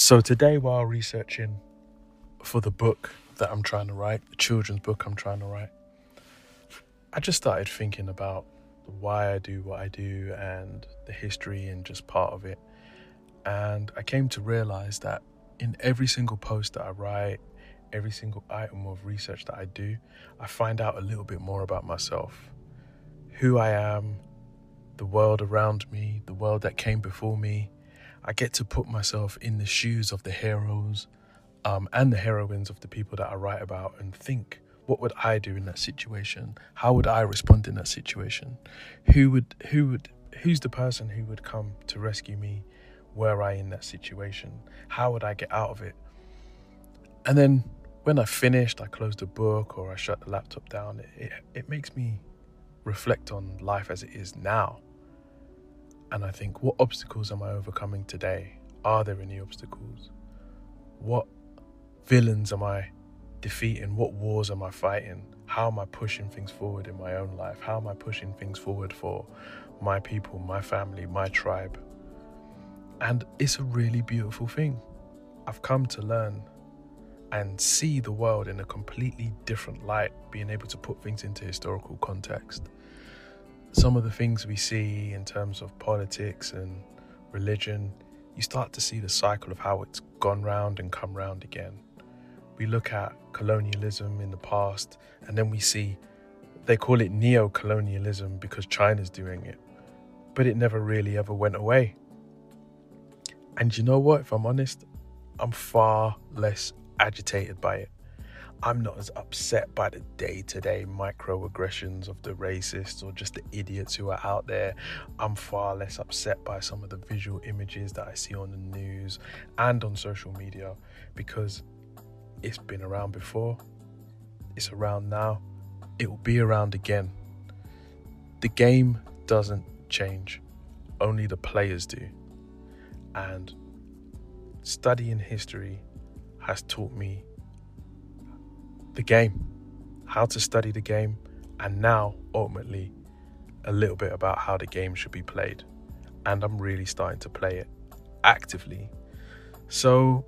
So today, while researching for the book that I'm trying to write, the children's book I'm trying to write, I just started thinking about why I do what I do and the history and just part of it. And I came to realize that in every single post that I write, every single item of research that I do, I find out a little bit more about myself who I am, the world around me, the world that came before me. I get to put myself in the shoes of the heroes um, and the heroines of the people that I write about and think what would I do in that situation? How would I respond in that situation? Who would who would who's the person who would come to rescue me were I in that situation? How would I get out of it? And then when I finished, I closed the book or I shut the laptop down, it, it, it makes me reflect on life as it is now. And I think, what obstacles am I overcoming today? Are there any obstacles? What villains am I defeating? What wars am I fighting? How am I pushing things forward in my own life? How am I pushing things forward for my people, my family, my tribe? And it's a really beautiful thing. I've come to learn and see the world in a completely different light, being able to put things into historical context. Some of the things we see in terms of politics and religion, you start to see the cycle of how it's gone round and come round again. We look at colonialism in the past and then we see they call it neo colonialism because China's doing it, but it never really ever went away. And you know what? If I'm honest, I'm far less agitated by it. I'm not as upset by the day to day microaggressions of the racists or just the idiots who are out there. I'm far less upset by some of the visual images that I see on the news and on social media because it's been around before, it's around now, it will be around again. The game doesn't change, only the players do. And studying history has taught me the game, how to study the game, and now ultimately a little bit about how the game should be played. And I'm really starting to play it actively. So,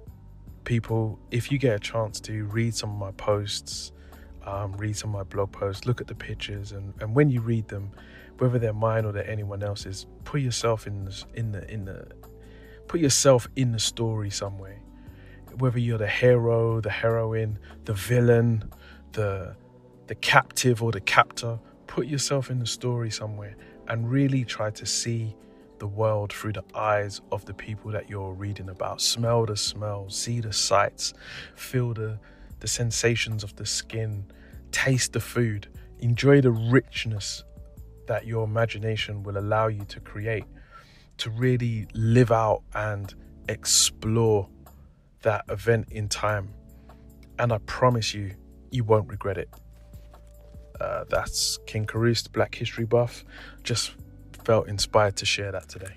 people, if you get a chance to read some of my posts, um, read some of my blog posts, look at the pictures, and, and when you read them, whether they're mine or they're anyone else's, put yourself in the, in the in the put yourself in the story some way. Whether you're the hero, the heroine, the villain, the the captive or the captor, put yourself in the story somewhere and really try to see the world through the eyes of the people that you're reading about. Smell the smells, see the sights, feel the the sensations of the skin, taste the food, enjoy the richness that your imagination will allow you to create to really live out and explore that event in time. And I promise you, you won't regret it. Uh, that's King Karoost, Black History Buff. Just felt inspired to share that today.